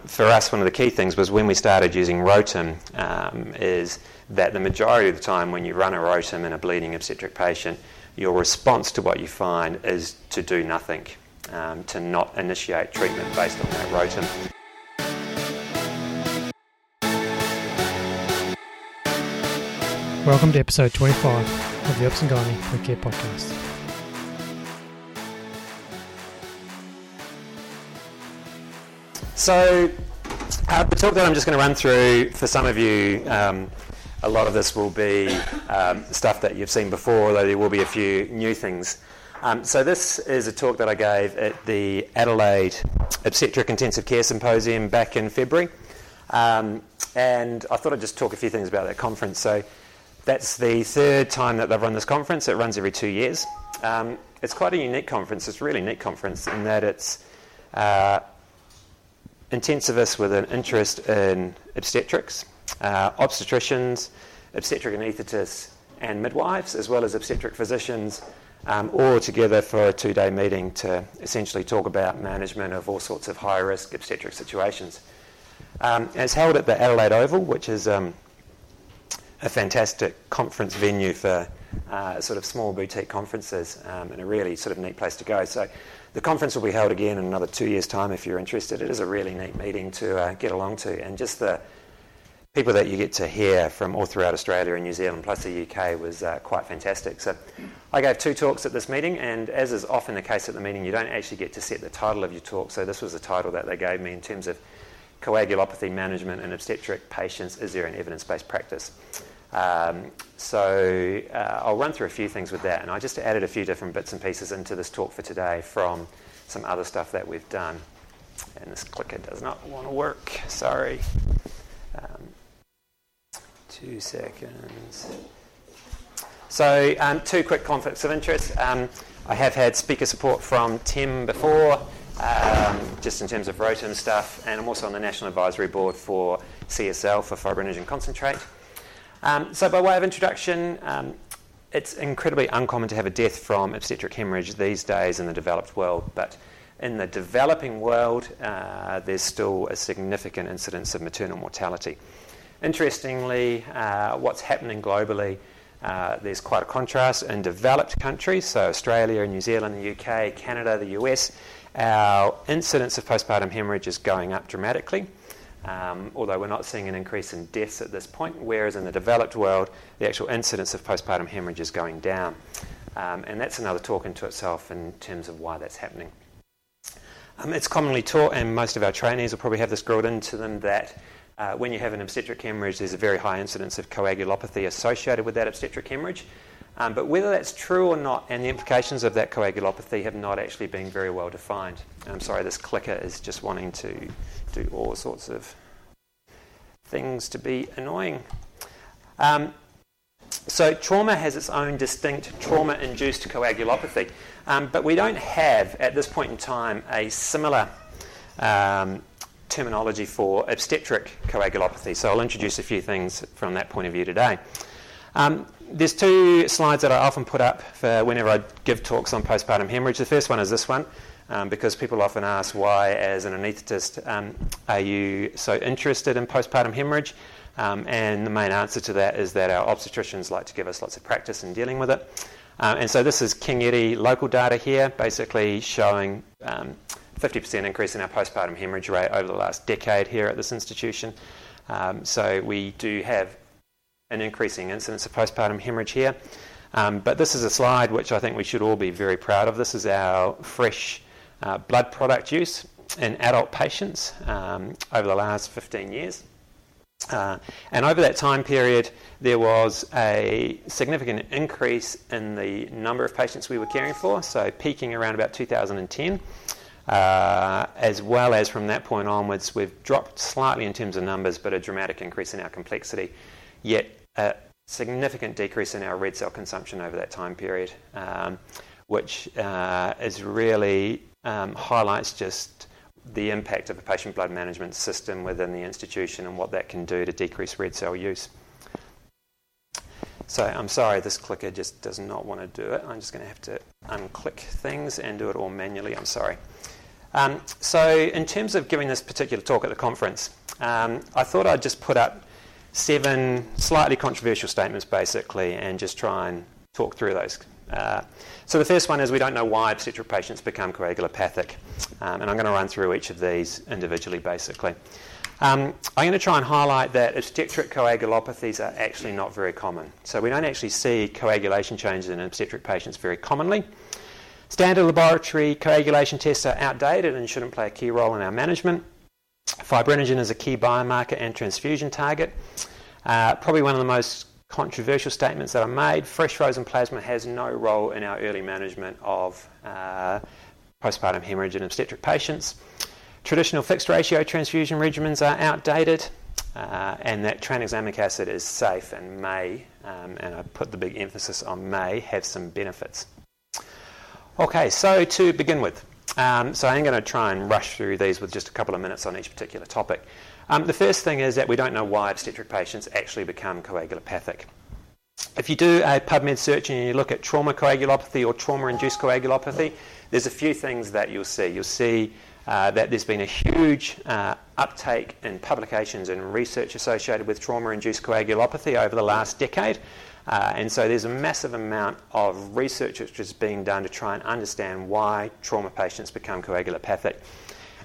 for us, one of the key things was when we started using Rotem, um, is that the majority of the time when you run a Rotem in a bleeding obstetric patient, your response to what you find is to do nothing, um, to not initiate treatment based on that Rotem. Welcome to episode 25 of the Gynae Care Podcast. So, uh, the talk that I'm just going to run through for some of you, um, a lot of this will be um, stuff that you've seen before, although there will be a few new things. Um, so, this is a talk that I gave at the Adelaide Obstetric Intensive Care Symposium back in February. Um, and I thought I'd just talk a few things about that conference. So, that's the third time that they've run this conference. It runs every two years. Um, it's quite a unique conference. It's a really neat conference in that it's uh, intensivists with an interest in obstetrics, uh, obstetricians, obstetric anaesthetists, and midwives, as well as obstetric physicians, um, all together for a two day meeting to essentially talk about management of all sorts of high risk obstetric situations. Um, it's held at the Adelaide Oval, which is um, a fantastic conference venue for uh, sort of small boutique conferences um, and a really sort of neat place to go. So the conference will be held again in another two years' time if you're interested. It is a really neat meeting to uh, get along to, and just the people that you get to hear from all throughout Australia and New Zealand, plus the UK, was uh, quite fantastic. So I gave two talks at this meeting, and as is often the case at the meeting, you don't actually get to set the title of your talk. So this was the title that they gave me in terms of coagulopathy management in obstetric patients. Is there an evidence-based practice? Um, so uh, I'll run through a few things with that, and I just added a few different bits and pieces into this talk for today from some other stuff that we've done. And this clicker does not want to work. Sorry. Um, two seconds. So um, two quick conflicts of interest. Um, I have had speaker support from Tem before, um, just in terms of Rotem stuff, and I'm also on the National Advisory Board for CSL for fibrinogen concentrate. Um, so, by way of introduction, um, it's incredibly uncommon to have a death from obstetric hemorrhage these days in the developed world, but in the developing world, uh, there's still a significant incidence of maternal mortality. Interestingly, uh, what's happening globally, uh, there's quite a contrast in developed countries, so Australia, New Zealand, the UK, Canada, the US. Our incidence of postpartum hemorrhage is going up dramatically um, although we're not seeing an increase in deaths at this point, whereas in the developed world, the actual incidence of postpartum hemorrhage is going down. Um, and that's another talk into itself in terms of why that's happening. Um, it's commonly taught, and most of our trainees will probably have this drilled into them, that uh, when you have an obstetric hemorrhage, there's a very high incidence of coagulopathy associated with that obstetric hemorrhage. Um, but whether that's true or not, and the implications of that coagulopathy have not actually been very well defined. I'm sorry, this clicker is just wanting to do all sorts of things to be annoying. Um, so, trauma has its own distinct trauma induced coagulopathy, um, but we don't have at this point in time a similar um, terminology for obstetric coagulopathy. So, I'll introduce a few things from that point of view today. Um, there's two slides that I often put up for whenever I give talks on postpartum hemorrhage. The first one is this one, um, because people often ask why, as an anaesthetist, um, are you so interested in postpartum hemorrhage? Um, and the main answer to that is that our obstetricians like to give us lots of practice in dealing with it. Um, and so this is King Eddie local data here, basically showing 50% um, increase in our postpartum hemorrhage rate over the last decade here at this institution. Um, so we do have an increasing incidence of postpartum hemorrhage here. Um, but this is a slide which I think we should all be very proud of. This is our fresh uh, blood product use in adult patients um, over the last 15 years. Uh, and over that time period, there was a significant increase in the number of patients we were caring for, so peaking around about 2010. Uh, as well as from that point onwards, we've dropped slightly in terms of numbers, but a dramatic increase in our complexity yet a significant decrease in our red cell consumption over that time period, um, which uh, is really um, highlights just the impact of a patient blood management system within the institution and what that can do to decrease red cell use. So I'm sorry, this clicker just does not want to do it. I'm just going to have to unclick things and do it all manually. I'm sorry. Um, so, in terms of giving this particular talk at the conference, um, I thought I'd just put up seven slightly controversial statements basically and just try and talk through those. Uh, so, the first one is we don't know why obstetric patients become coagulopathic, um, and I'm going to run through each of these individually basically. Um, I'm going to try and highlight that obstetric coagulopathies are actually not very common. So, we don't actually see coagulation changes in obstetric patients very commonly. Standard laboratory coagulation tests are outdated and shouldn't play a key role in our management. Fibrinogen is a key biomarker and transfusion target. Uh, probably one of the most controversial statements that are made. Fresh frozen plasma has no role in our early management of uh, postpartum hemorrhage in obstetric patients. Traditional fixed ratio transfusion regimens are outdated, uh, and that tranexamic acid is safe and may, um, and I put the big emphasis on may, have some benefits. Okay, so to begin with, um, so I'm going to try and rush through these with just a couple of minutes on each particular topic. Um, the first thing is that we don't know why obstetric patients actually become coagulopathic. If you do a PubMed search and you look at trauma coagulopathy or trauma induced coagulopathy, there's a few things that you'll see. You'll see uh, that there's been a huge uh, uptake in publications and research associated with trauma induced coagulopathy over the last decade. Uh, and so there's a massive amount of research which is being done to try and understand why trauma patients become coagulopathic.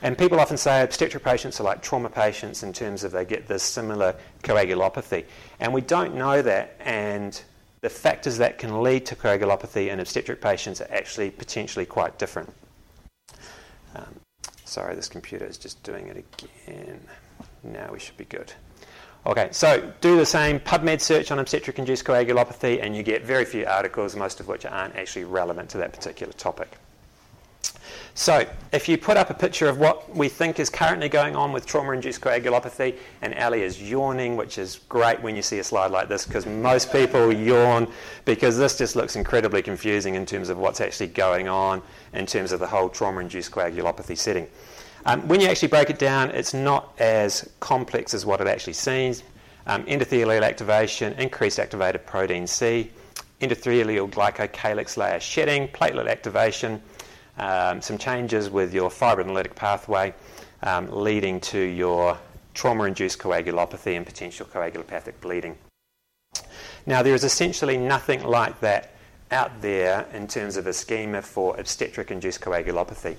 And people often say obstetric patients are like trauma patients in terms of they get this similar coagulopathy. And we don't know that, and the factors that can lead to coagulopathy in obstetric patients are actually potentially quite different. Um, sorry, this computer is just doing it again. Now we should be good. Okay, so do the same PubMed search on obstetric induced coagulopathy, and you get very few articles, most of which aren't actually relevant to that particular topic. So, if you put up a picture of what we think is currently going on with trauma induced coagulopathy, and Ali is yawning, which is great when you see a slide like this because most people yawn because this just looks incredibly confusing in terms of what's actually going on in terms of the whole trauma induced coagulopathy setting. Um, when you actually break it down, it's not as complex as what it actually seems. Um, endothelial activation, increased activated protein C, endothelial glycocalyx layer shedding, platelet activation, um, some changes with your fibrinolytic pathway um, leading to your trauma induced coagulopathy and potential coagulopathic bleeding. Now, there is essentially nothing like that out there in terms of a schema for obstetric induced coagulopathy.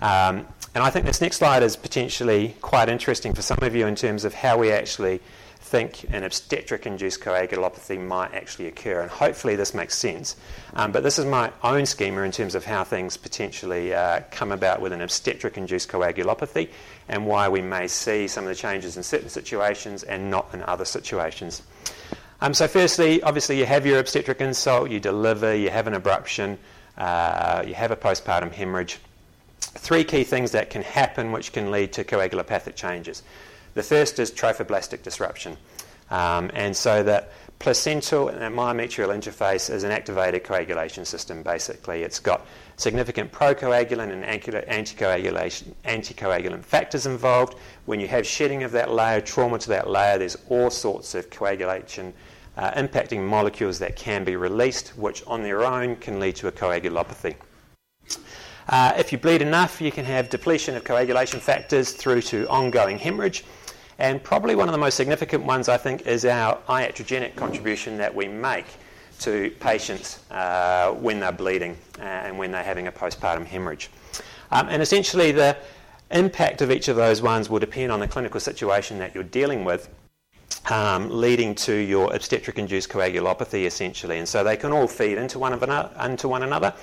Um, and I think this next slide is potentially quite interesting for some of you in terms of how we actually think an obstetric induced coagulopathy might actually occur. And hopefully this makes sense. Um, but this is my own schema in terms of how things potentially uh, come about with an obstetric induced coagulopathy and why we may see some of the changes in certain situations and not in other situations. Um, so, firstly, obviously, you have your obstetric insult, you deliver, you have an abruption, uh, you have a postpartum hemorrhage three key things that can happen which can lead to coagulopathic changes. The first is trophoblastic disruption. Um, and so the placental and myometrial interface is an activated coagulation system, basically. It's got significant procoagulant and anticoagulation, anticoagulant factors involved. When you have shedding of that layer, trauma to that layer, there's all sorts of coagulation uh, impacting molecules that can be released, which on their own can lead to a coagulopathy. Uh, if you bleed enough, you can have depletion of coagulation factors through to ongoing hemorrhage. And probably one of the most significant ones, I think, is our iatrogenic contribution that we make to patients uh, when they're bleeding and when they're having a postpartum hemorrhage. Um, and essentially, the impact of each of those ones will depend on the clinical situation that you're dealing with. Um, leading to your obstetric induced coagulopathy essentially. And so they can all feed into one, another, into one another.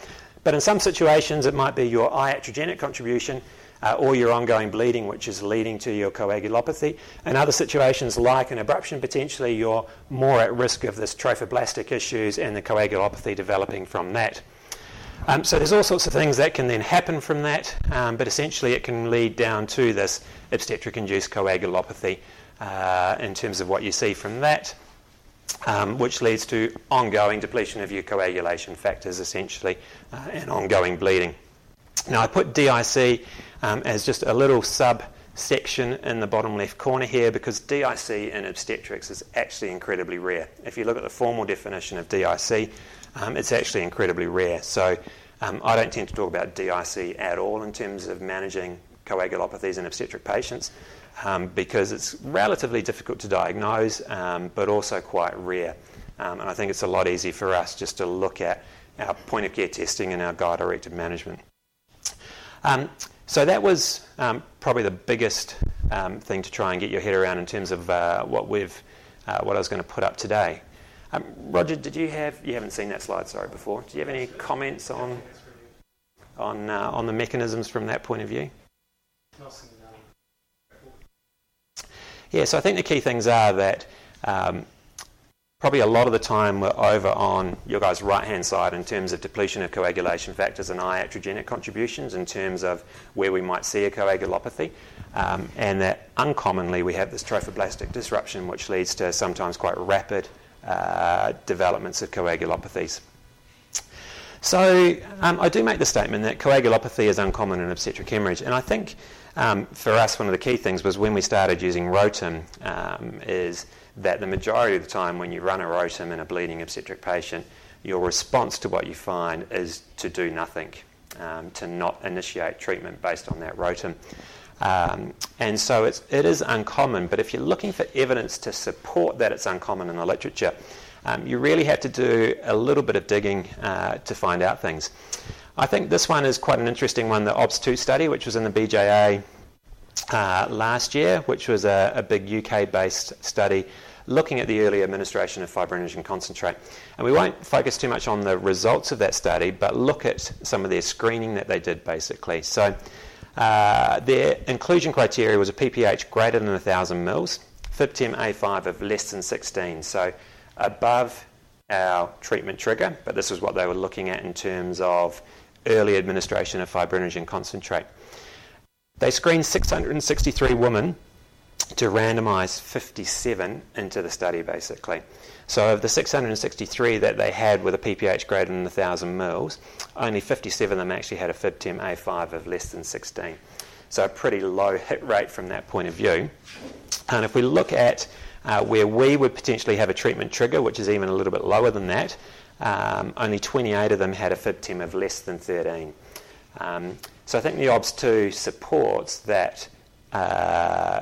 But in some situations, it might be your iatrogenic contribution uh, or your ongoing bleeding, which is leading to your coagulopathy. In other situations, like an abruption, potentially you're more at risk of this trophoblastic issues and the coagulopathy developing from that. Um, so there's all sorts of things that can then happen from that, um, but essentially it can lead down to this obstetric-induced coagulopathy uh, in terms of what you see from that um, which leads to ongoing depletion of your coagulation factors, essentially, uh, and ongoing bleeding. Now, I put DIC um, as just a little subsection in the bottom left corner here because DIC in obstetrics is actually incredibly rare. If you look at the formal definition of DIC, um, it's actually incredibly rare. So, Um, I don't tend to talk about DIC at all in terms of managing coagulopathies in obstetric patients um, because it's relatively difficult to diagnose um, but also quite rare. Um, and I think it's a lot easier for us just to look at our point of care testing and our guide directed management. Um, so that was um, probably the biggest um, thing to try and get your head around in terms of uh, what we've, uh, what I was going to put up today. Um, Roger, did you have? You haven't seen that slide, sorry, before. Do you have any comments on on uh, on the mechanisms from that point of view? Yeah, so I think the key things are that um, probably a lot of the time we're over on your guys' right hand side in terms of depletion of coagulation factors and iatrogenic contributions in terms of where we might see a coagulopathy. Um, and that uncommonly we have this trophoblastic disruption which leads to sometimes quite rapid uh, developments of coagulopathies. So um, I do make the statement that coagulopathy is uncommon in obstetric hemorrhage, and I think um, for us one of the key things was when we started using Rotem um, is that the majority of the time when you run a Rotem in a bleeding obstetric patient, your response to what you find is to do nothing, um, to not initiate treatment based on that Rotem. Um, and so it's, it is uncommon, but if you're looking for evidence to support that it's uncommon in the literature, um, you really have to do a little bit of digging uh, to find out things. I think this one is quite an interesting one, the OBS2 study, which was in the BJA uh, last year, which was a, a big UK based study looking at the early administration of fibrinogen concentrate. And we won't focus too much on the results of that study, but look at some of their screening that they did basically. So uh, their inclusion criteria was a ppH greater than 1,000 mils, FibTem A5 of less than 16, so above our treatment trigger, but this is what they were looking at in terms of early administration of fibrinogen concentrate. They screened 663 women to randomise 57 into the study, basically. So of the 663 that they had with a ppH greater than 1,000 mils, only 57 of them actually had a FibTem A5 of less than 16. So a pretty low hit rate from that point of view. And if we look at uh, where we would potentially have a treatment trigger, which is even a little bit lower than that, um, only 28 of them had a FibTem of less than 13. Um, so I think the OBS2 supports that uh,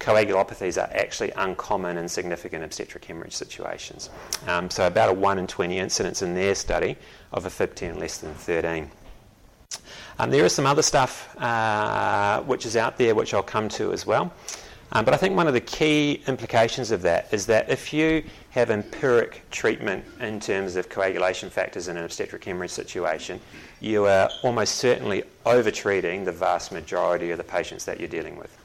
coagulopathies are actually uncommon in significant obstetric hemorrhage situations. Um, so about a 1 in 20 incidence in their study of a FibTem less than 13. Um, there is some other stuff uh, which is out there which I'll come to as well. Um, but I think one of the key implications of that is that if you have empiric treatment in terms of coagulation factors in an obstetric hemorrhage situation, you are almost certainly over-treating the vast majority of the patients that you're dealing with.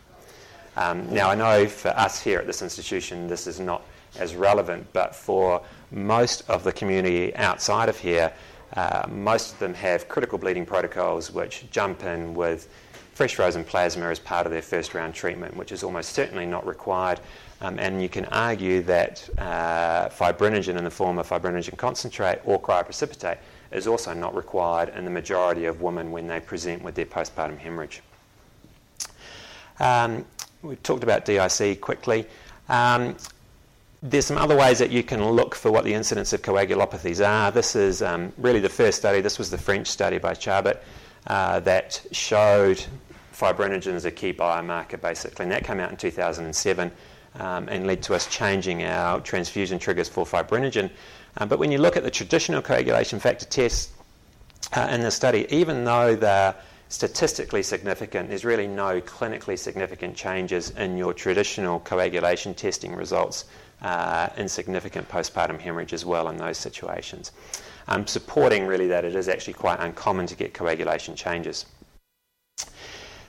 Um, now, I know for us here at this institution, this is not as relevant, but for most of the community outside of here, uh, most of them have critical bleeding protocols which jump in with fresh frozen plasma as part of their first round treatment, which is almost certainly not required. Um, and you can argue that uh, fibrinogen in the form of fibrinogen concentrate or cryoprecipitate is also not required in the majority of women when they present with their postpartum hemorrhage. Um, we've talked about DIC quickly. Um, there's some other ways that you can look for what the incidence of coagulopathies are. This is um, really the first study. This was the French study by Charbit uh, that showed fibrinogen as a key biomarker, basically, and that came out in 2007 um, and led to us changing our transfusion triggers for fibrinogen. Uh, but when you look at the traditional coagulation factor tests uh, in the study, even though they're statistically significant, there's really no clinically significant changes in your traditional coagulation testing results uh, in significant postpartum hemorrhage as well in those situations. Um, supporting really that it is actually quite uncommon to get coagulation changes.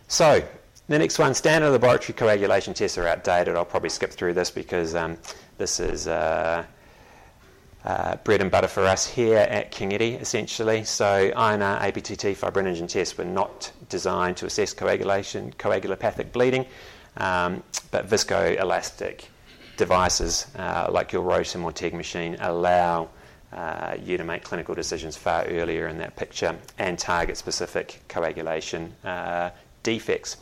So, the next one, standard laboratory coagulation tests are outdated. I'll probably skip through this because um, this is uh, uh, bread and butter for us here at King essentially. So INR, APTT, fibrinogen tests were not designed to assess coagulation, coagulopathic bleeding, um, but viscoelastic devices uh, like your Rotem or TEG machine allow uh, you to make clinical decisions far earlier in that picture and target specific coagulation uh, defects.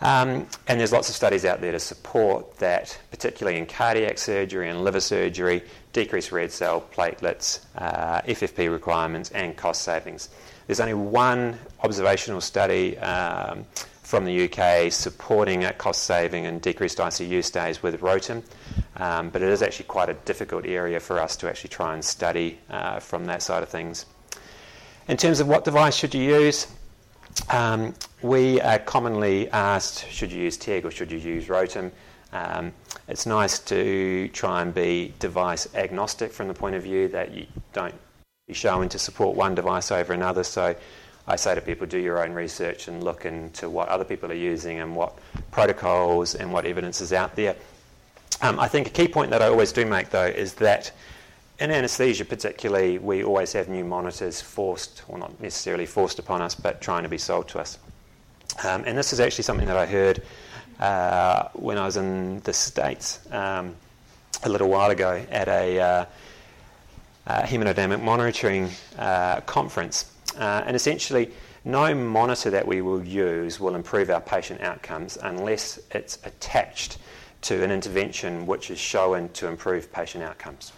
Um, and there's lots of studies out there to support that, particularly in cardiac surgery and liver surgery, decreased red cell platelets, uh, FFP requirements, and cost savings. There's only one observational study um, from the UK supporting a cost saving and decreased ICU stays with Rotem, um, but it is actually quite a difficult area for us to actually try and study uh, from that side of things. In terms of what device should you use, um, we are commonly asked should you use TEG or should you use Rotem. Um, it's nice to try and be device agnostic from the point of view that you don't be shown to support one device over another. So I say to people, do your own research and look into what other people are using and what protocols and what evidence is out there. Um, I think a key point that I always do make, though, is that in anaesthesia, particularly, we always have new monitors forced, or not necessarily forced upon us, but trying to be sold to us. Um, and this is actually something that I heard uh, when I was in the States um, a little while ago at a uh, hemodynamic monitoring uh, conference. Uh, and essentially, no monitor that we will use will improve our patient outcomes unless it's attached to an intervention which is shown to improve patient outcomes.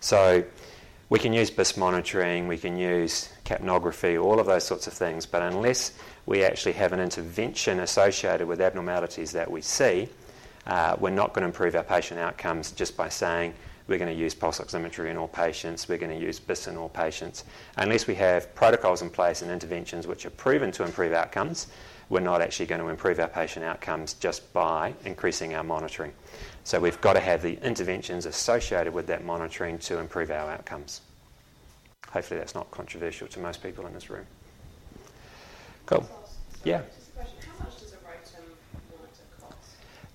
So we can use BIS monitoring, we can use capnography, all of those sorts of things, but unless we actually have an intervention associated with abnormalities that we see, uh, we're not going to improve our patient outcomes just by saying we're going to use pulse oximetry in all patients, we're going to use BIS in all patients. Unless we have protocols in place and interventions which are proven to improve outcomes, we're not actually going to improve our patient outcomes just by increasing our monitoring. So we've got to have the interventions associated with that monitoring to improve our outcomes. Hopefully, that's not controversial to most people in this room. Cool. Yeah.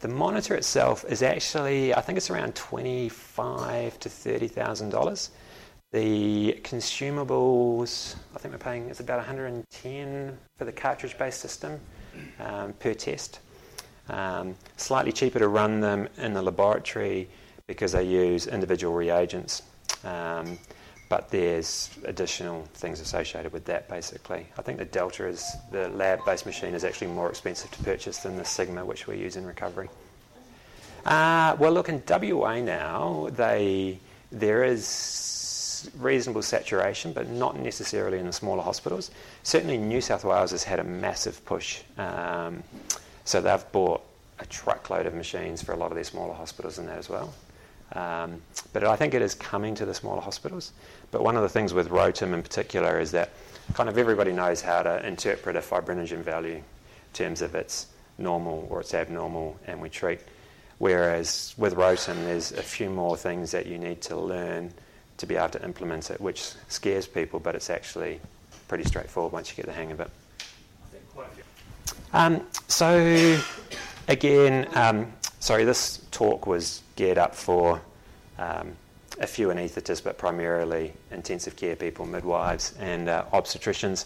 The monitor itself is actually, I think it's around twenty-five to thirty thousand dollars. The consumables, I think we're paying, it's about 110 for the cartridge-based system um, per test. Um, slightly cheaper to run them in the laboratory because they use individual reagents. Um, but there's additional things associated with that basically. I think the Delta is the lab based machine is actually more expensive to purchase than the Sigma, which we use in recovery. Uh, well, look, in WA now, they, there is reasonable saturation, but not necessarily in the smaller hospitals. Certainly, New South Wales has had a massive push. Um, so they've bought a truckload of machines for a lot of their smaller hospitals and that as well. Um, but I think it is coming to the smaller hospitals. But one of the things with Rotem in particular is that kind of everybody knows how to interpret a fibrinogen value in terms of its normal or its abnormal, and we treat. Whereas with Rotem, there's a few more things that you need to learn to be able to implement it, which scares people, but it's actually pretty straightforward once you get the hang of it. Um, so, again, um, sorry, this talk was geared up for um, a few anaesthetists, but primarily intensive care people, midwives, and uh, obstetricians.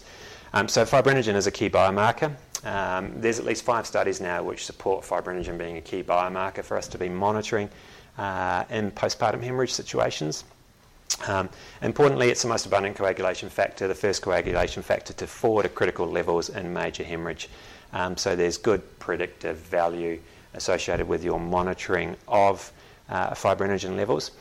Um, so, fibrinogen is a key biomarker. Um, there's at least five studies now which support fibrinogen being a key biomarker for us to be monitoring uh, in postpartum hemorrhage situations. Um, importantly, it's the most abundant coagulation factor, the first coagulation factor to fall to critical levels in major hemorrhage. Um, so there's good predictive value associated with your monitoring of uh, fibrinogen levels.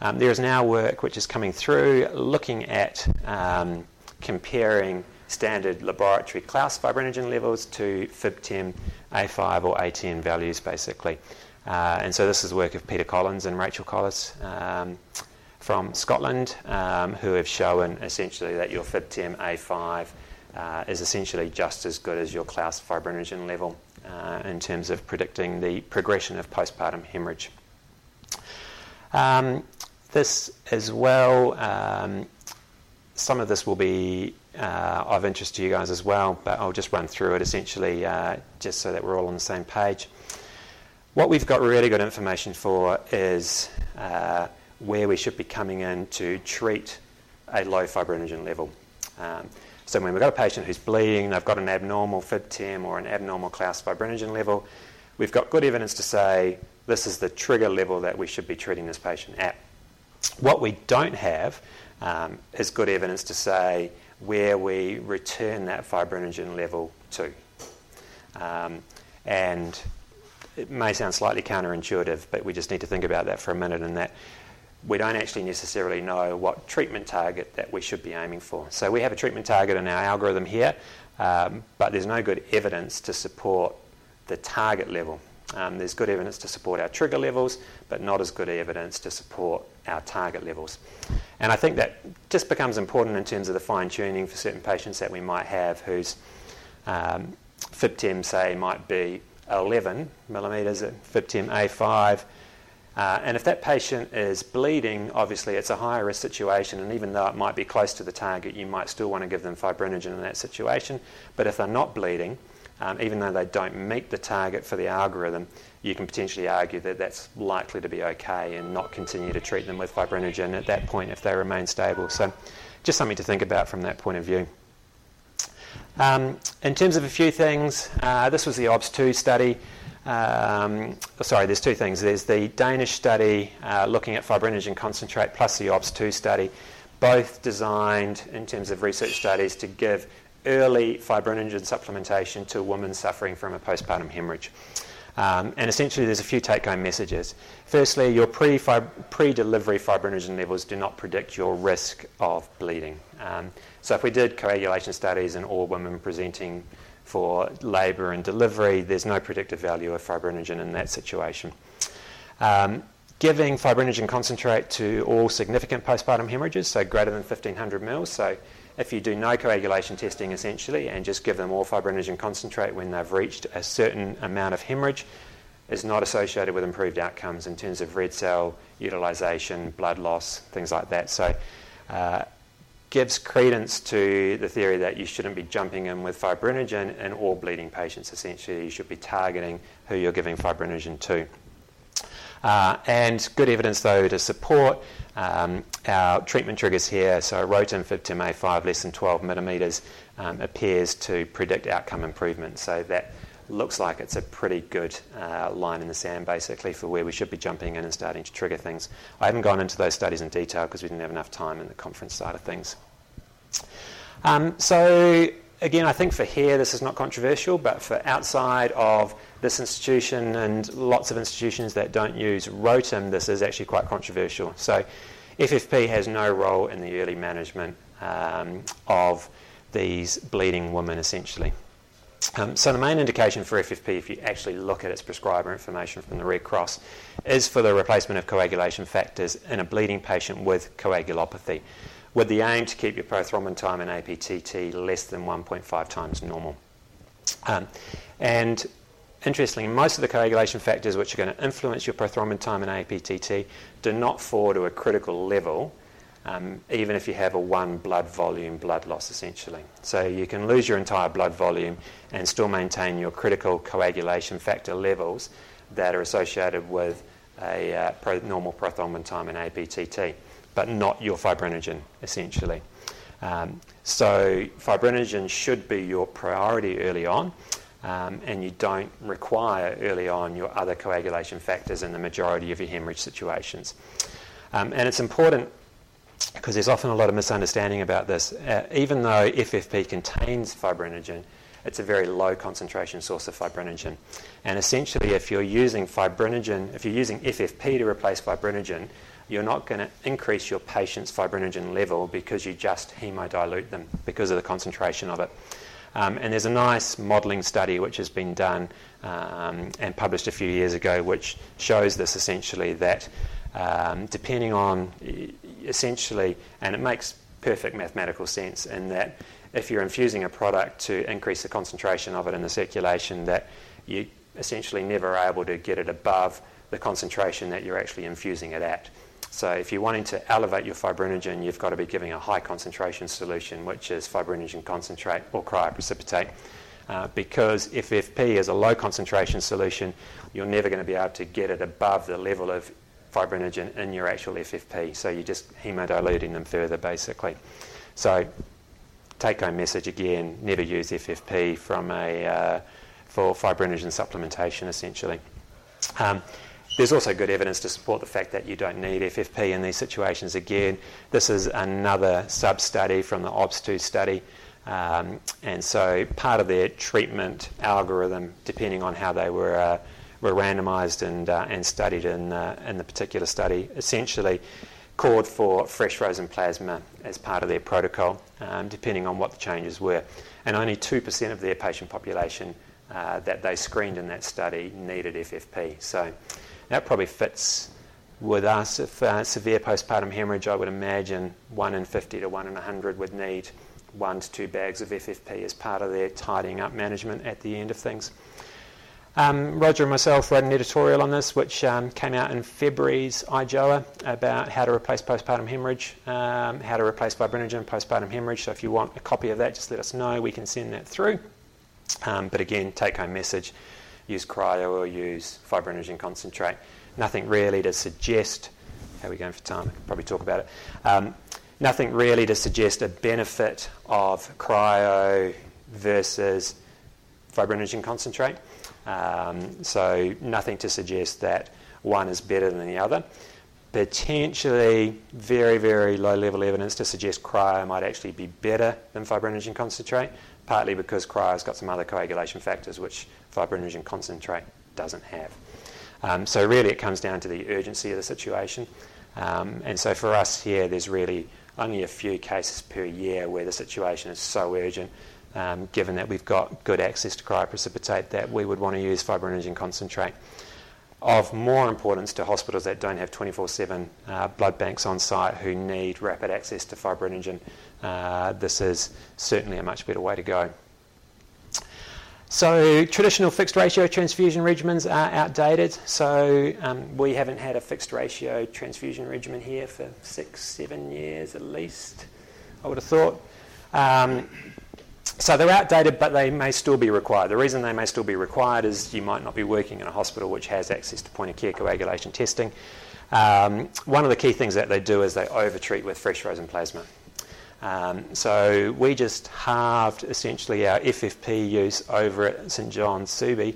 Um, there is now work which is coming through looking at um, comparing standard laboratory Clauss fibrinogen levels to FibTem A5 or A10 values, basically. Uh, and so this is work of Peter Collins and Rachel Collis um, from Scotland, um, who have shown essentially that your FibTem A5 uh, is essentially just as good as your Clauss fibrinogen level uh, in terms of predicting the progression of postpartum hemorrhage. Um, this as well, um, some of this will be uh, of interest to you guys as well, but I'll just run through it essentially uh, just so that we're all on the same page. What we've got really good information for is uh, where we should be coming in to treat a low fibrinogen level. Um, so when we've got a patient who's bleeding, they've got an abnormal FibTem or an abnormal Clauss fibrinogen level, we've got good evidence to say this is the trigger level that we should be treating this patient at. What we don't have um, is good evidence to say where we return that fibrinogen level to. Um, and it may sound slightly counterintuitive, but we just need to think about that for a minute and that we don't actually necessarily know what treatment target that we should be aiming for. So we have a treatment target in our algorithm here, um, but there's no good evidence to support the target level. Um, there's good evidence to support our trigger levels, but not as good evidence to support our target levels. And I think that just becomes important in terms of the fine tuning for certain patients that we might have whose um, FibTem, say, might be 11 millimetres at FibTem A5. Uh, and if that patient is bleeding, obviously it's a higher risk situation, and even though it might be close to the target, you might still want to give them fibrinogen in that situation. But if they're not bleeding, um, even though they don't meet the target for the algorithm, you can potentially argue that that's likely to be okay and not continue to treat them with fibrinogen at that point if they remain stable. So, just something to think about from that point of view. Um, in terms of a few things, uh, this was the OBS2 study. Um, sorry, there's two things. There's the Danish study uh, looking at fibrinogen concentrate plus the OBS2 study, both designed in terms of research studies to give early fibrinogen supplementation to women suffering from a postpartum hemorrhage. Um, and essentially, there's a few take home messages. Firstly, your pre delivery fibrinogen levels do not predict your risk of bleeding. Um, so, if we did coagulation studies in all women presenting for labour and delivery, there's no predictive value of fibrinogen in that situation. Um, giving fibrinogen concentrate to all significant postpartum hemorrhages, so greater than 1500 mils, so if you do no coagulation testing essentially and just give them all fibrinogen concentrate when they've reached a certain amount of hemorrhage, is not associated with improved outcomes in terms of red cell utilization, blood loss, things like that. So, uh, gives credence to the theory that you shouldn't be jumping in with fibrinogen in all bleeding patients. Essentially, you should be targeting who you're giving fibrinogen to. Uh, and good evidence, though, to support um, our treatment triggers here. So, Rotem FibTem A5 less than 12 millimetres um, appears to predict outcome improvement. So, that looks like it's a pretty good uh, line in the sand, basically, for where we should be jumping in and starting to trigger things. I haven't gone into those studies in detail because we didn't have enough time in the conference side of things. Um, so, again, I think for here this is not controversial, but for outside of this institution and lots of institutions that don't use Rotem, this is actually quite controversial. So, FFP has no role in the early management um, of these bleeding women, essentially. Um, so the main indication for FFP, if you actually look at its prescriber information from the Red Cross, is for the replacement of coagulation factors in a bleeding patient with coagulopathy with the aim to keep your prothrombin time in APTT less than 1.5 times normal. Um, and interestingly, most of the coagulation factors which are going to influence your prothrombin time in APTT do not fall to a critical level, um, even if you have a one blood volume blood loss, essentially. So you can lose your entire blood volume and still maintain your critical coagulation factor levels that are associated with a uh, pro- normal prothrombin time in APTT but not your fibrinogen, essentially. Um, so fibrinogen should be your priority early on, um, and you don't require early on your other coagulation factors in the majority of your hemorrhage situations. Um, and it's important because there's often a lot of misunderstanding about this. Uh, even though FFP contains fibrinogen, it's a very low concentration source of fibrinogen. And essentially, if you're using fibrinogen, if you're using FFP to replace fibrinogen, you're not going to increase your patient's fibrinogen level because you just hemodilute them because of the concentration of it. Um, and there's a nice modelling study which has been done um, and published a few years ago which shows this essentially that um, depending on essentially, and it makes perfect mathematical sense in that if you're infusing a product to increase the concentration of it in the circulation, that you essentially never are able to get it above the concentration that you're actually infusing it at. So if you're wanting to elevate your fibrinogen, you've got to be giving a high concentration solution, which is fibrinogen concentrate or cryoprecipitate. Uh, because FFP is a low concentration solution, you're never going to be able to get it above the level of fibrinogen in your actual FFP. So you're just hemodiluting them further, basically. So take home message again: never use FFP from a uh, for fibrinogen supplementation, essentially. Um, there's also good evidence to support the fact that you don't need FFP in these situations. Again, this is another sub study from the OBS2 study Um, and so part of their treatment algorithm, depending on how they were, uh, were randomised and, uh, and studied in, uh, in the particular study, essentially called for fresh frozen plasma as part of their protocol, um, depending on what the changes were. And only 2% of their patient population uh, that they screened in that study needed FFP. So that probably fits with us. If uh, severe postpartum hemorrhage, I would imagine 1 in 50 to 1 in 100 would need one to two bags of FFP as part of their tidying up management at the end of things. Um, Roger and myself wrote an editorial on this, which um, came out in February's IJOA about how to replace postpartum hemorrhage, um, how to replace fibrinogen postpartum hemorrhage. So if you want a copy of that, just let us know. We can send that through. Um, but again, take home message use cryo or use fibrinogen concentrate. Nothing really to suggest. How are we going for time? I could probably talk about it. Um, nothing really to suggest a benefit of cryo versus fibrinogen concentrate. Um, so nothing to suggest that one is better than the other. Potentially very, very low level evidence to suggest cryo might actually be better than fibrinogen concentrate, partly because cryo's got some other coagulation factors which fibrinogen concentrate doesn't have. Um, so really it comes down to the urgency of the situation. Um, and so for us here, there's really only a few cases per year where the situation is so urgent um, given that we've got good access to cryoprecipitate, that we would want to use fibrinogen concentrate. Of more importance to hospitals that don't have 24 7 uh, blood banks on site who need rapid access to fibrinogen, uh, this is certainly a much better way to go. So, traditional fixed ratio transfusion regimens are outdated. So, um, we haven't had a fixed ratio transfusion regimen here for six, seven years at least, I would have thought. Um, so they're outdated, but they may still be required. The reason they may still be required is you might not be working in a hospital which has access to point of care coagulation testing. Um, one of the key things that they do is they overtreat with fresh frozen plasma. Um, so we just halved essentially our FFP use over at St John's Subi,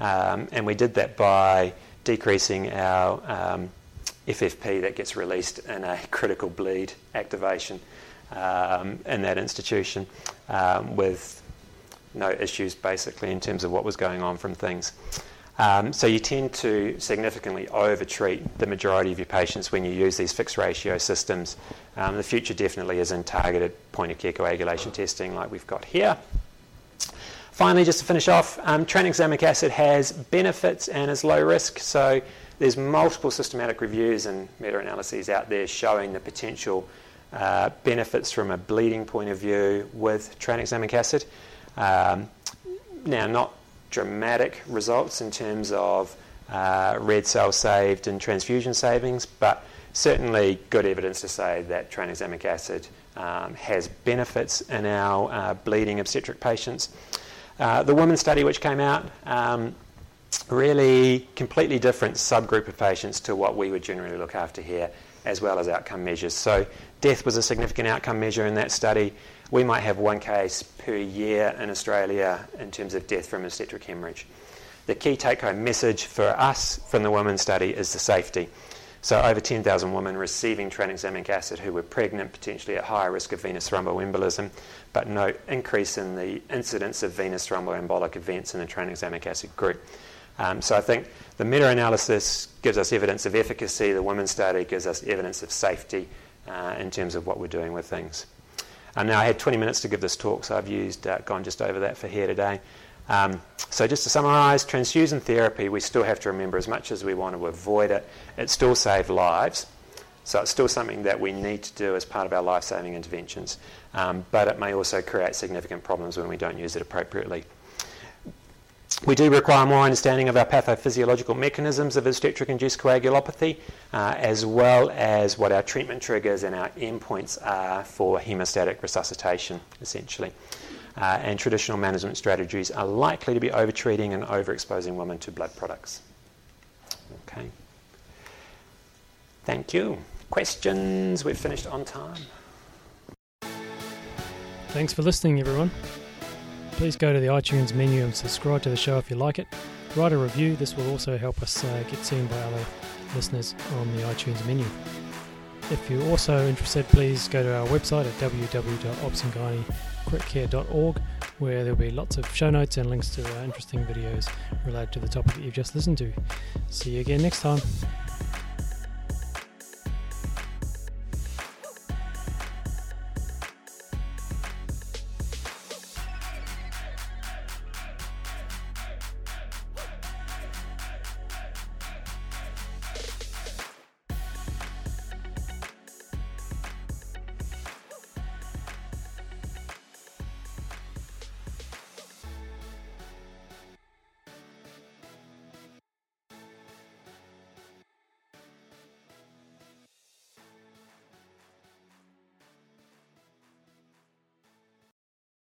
um, and we did that by decreasing our um, FFP that gets released in a critical bleed activation um, in that institution um, with no issues basically in terms of what was going on from things. Um, so you tend to significantly overtreat the majority of your patients when you use these fixed ratio systems. Um, the future definitely is in targeted point of care coagulation testing like we've got here. Finally, just to finish off, um, tranexamic acid has benefits and is low risk. So there's multiple systematic reviews and meta-analyses out there showing the potential uh, benefits from a bleeding point of view with tranexamic acid. Um, now, not dramatic results in terms of uh, red cell saved and transfusion savings, but certainly good evidence to say that tranexamic acid um, has benefits in our uh, bleeding obstetric patients. Uh, the women's study, which came out, um, really completely different subgroup of patients to what we would generally look after here, as well as outcome measures. So Death was a significant outcome measure in that study. We might have one case per year in Australia in terms of death from obstetric hemorrhage. The key take home message for us from the women's study is the safety. So, over 10,000 women receiving tranexamic acid who were pregnant, potentially at higher risk of venous thromboembolism, but no increase in the incidence of venous thromboembolic events in the tranexamic acid group. Um, so, I think the meta analysis gives us evidence of efficacy, the women's study gives us evidence of safety, uh, in terms of what we're doing with things. Um, now, I had 20 minutes to give this talk, so I've used uh, gone just over that for here today. Um, so, just to summarise, transfusion therapy, we still have to remember as much as we want to avoid it, it still saves lives. So, it's still something that we need to do as part of our life saving interventions, um, but it may also create significant problems when we don't use it appropriately. We do require more understanding of our pathophysiological mechanisms of obstetric induced coagulopathy, uh, as well as what our treatment triggers and our endpoints are for hemostatic resuscitation, essentially. Uh, and traditional management strategies are likely to be overtreating and overexposing women to blood products. Okay. Thank you. Questions? We've finished on time. Thanks for listening, everyone. Please go to the iTunes menu and subscribe to the show if you like it. Write a review, this will also help us uh, get seen by other listeners on the iTunes menu. If you're also interested, please go to our website at www.obsandgynae where there'll be lots of show notes and links to uh, interesting videos related to the topic that you've just listened to. See you again next time.